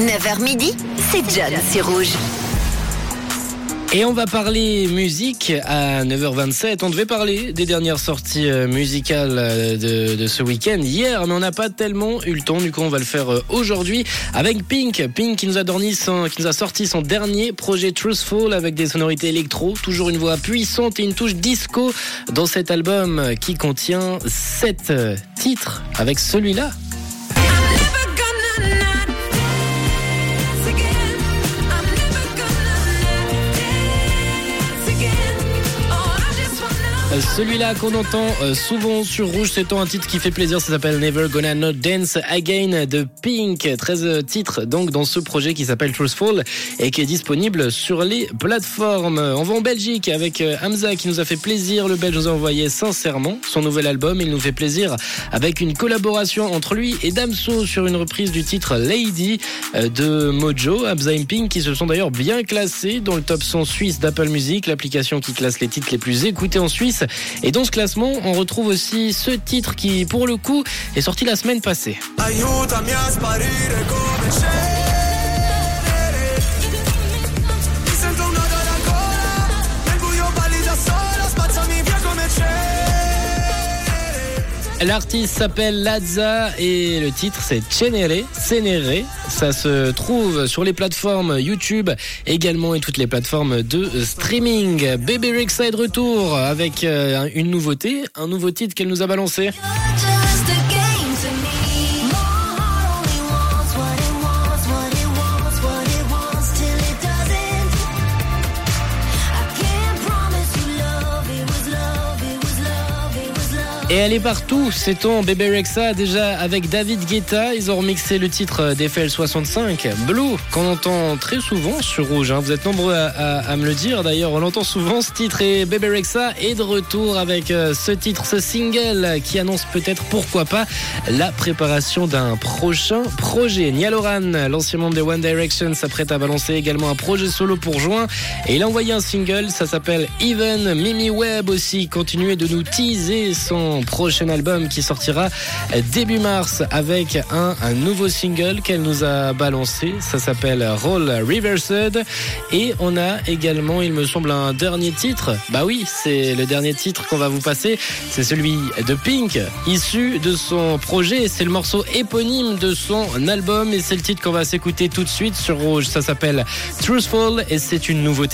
9h midi, c'est John sur Rouge. Et on va parler musique à 9h27. On devait parler des dernières sorties euh, musicales euh, de, de ce week-end hier, mais on n'a pas tellement eu le temps. Du coup, on va le faire euh, aujourd'hui avec Pink. Pink qui nous a, dormi son, qui nous a sorti son dernier projet Truthful avec des sonorités électro, toujours une voix puissante et une touche disco dans cet album qui contient 7 titres avec celui-là. Celui-là qu'on entend euh, souvent sur Rouge, c'est un titre qui fait plaisir, ça s'appelle Never Gonna Not Dance Again de Pink. 13 titres donc dans ce projet qui s'appelle Truthful et qui est disponible sur les plateformes. On va en Belgique avec euh, Hamza qui nous a fait plaisir. Le Belge nous a envoyé sincèrement son nouvel album. Il nous fait plaisir avec une collaboration entre lui et Damso sur une reprise du titre Lady euh, de Mojo. Hamza et Pink qui se sont d'ailleurs bien classés dans le top 100 suisse d'Apple Music, l'application qui classe les titres les plus écoutés en Suisse. Et dans ce classement, on retrouve aussi ce titre qui, pour le coup, est sorti la semaine passée. L'artiste s'appelle Lazza et le titre c'est Cenere, Cenere. Ça se trouve sur les plateformes YouTube également et toutes les plateformes de streaming. Baby Rexa est de retour avec euh, une nouveauté, un nouveau titre qu'elle nous a balancé. Et elle est partout, c'est ton bébé Rexa déjà avec David Guetta. Ils ont remixé le titre d'Eiffel 65, Blue, qu'on entend très souvent sur Rouge. Hein. Vous êtes nombreux à, me le dire d'ailleurs, on l'entend souvent ce titre. Et bébé Rexa est de retour avec euh, ce titre, ce single qui annonce peut-être, pourquoi pas, la préparation d'un prochain projet. Nialoran, l'ancien membre de One Direction, s'apprête à balancer également un projet solo pour juin. Et il a envoyé un single, ça s'appelle Even. Mimi Webb aussi continuait de nous teaser prochain album qui sortira début mars avec un, un nouveau single qu'elle nous a balancé. Ça s'appelle Roll Reversed. Et on a également, il me semble, un dernier titre. Bah oui, c'est le dernier titre qu'on va vous passer. C'est celui de Pink, issu de son projet. C'est le morceau éponyme de son album et c'est le titre qu'on va s'écouter tout de suite sur Rouge. Ça s'appelle Truthful et c'est une nouveauté.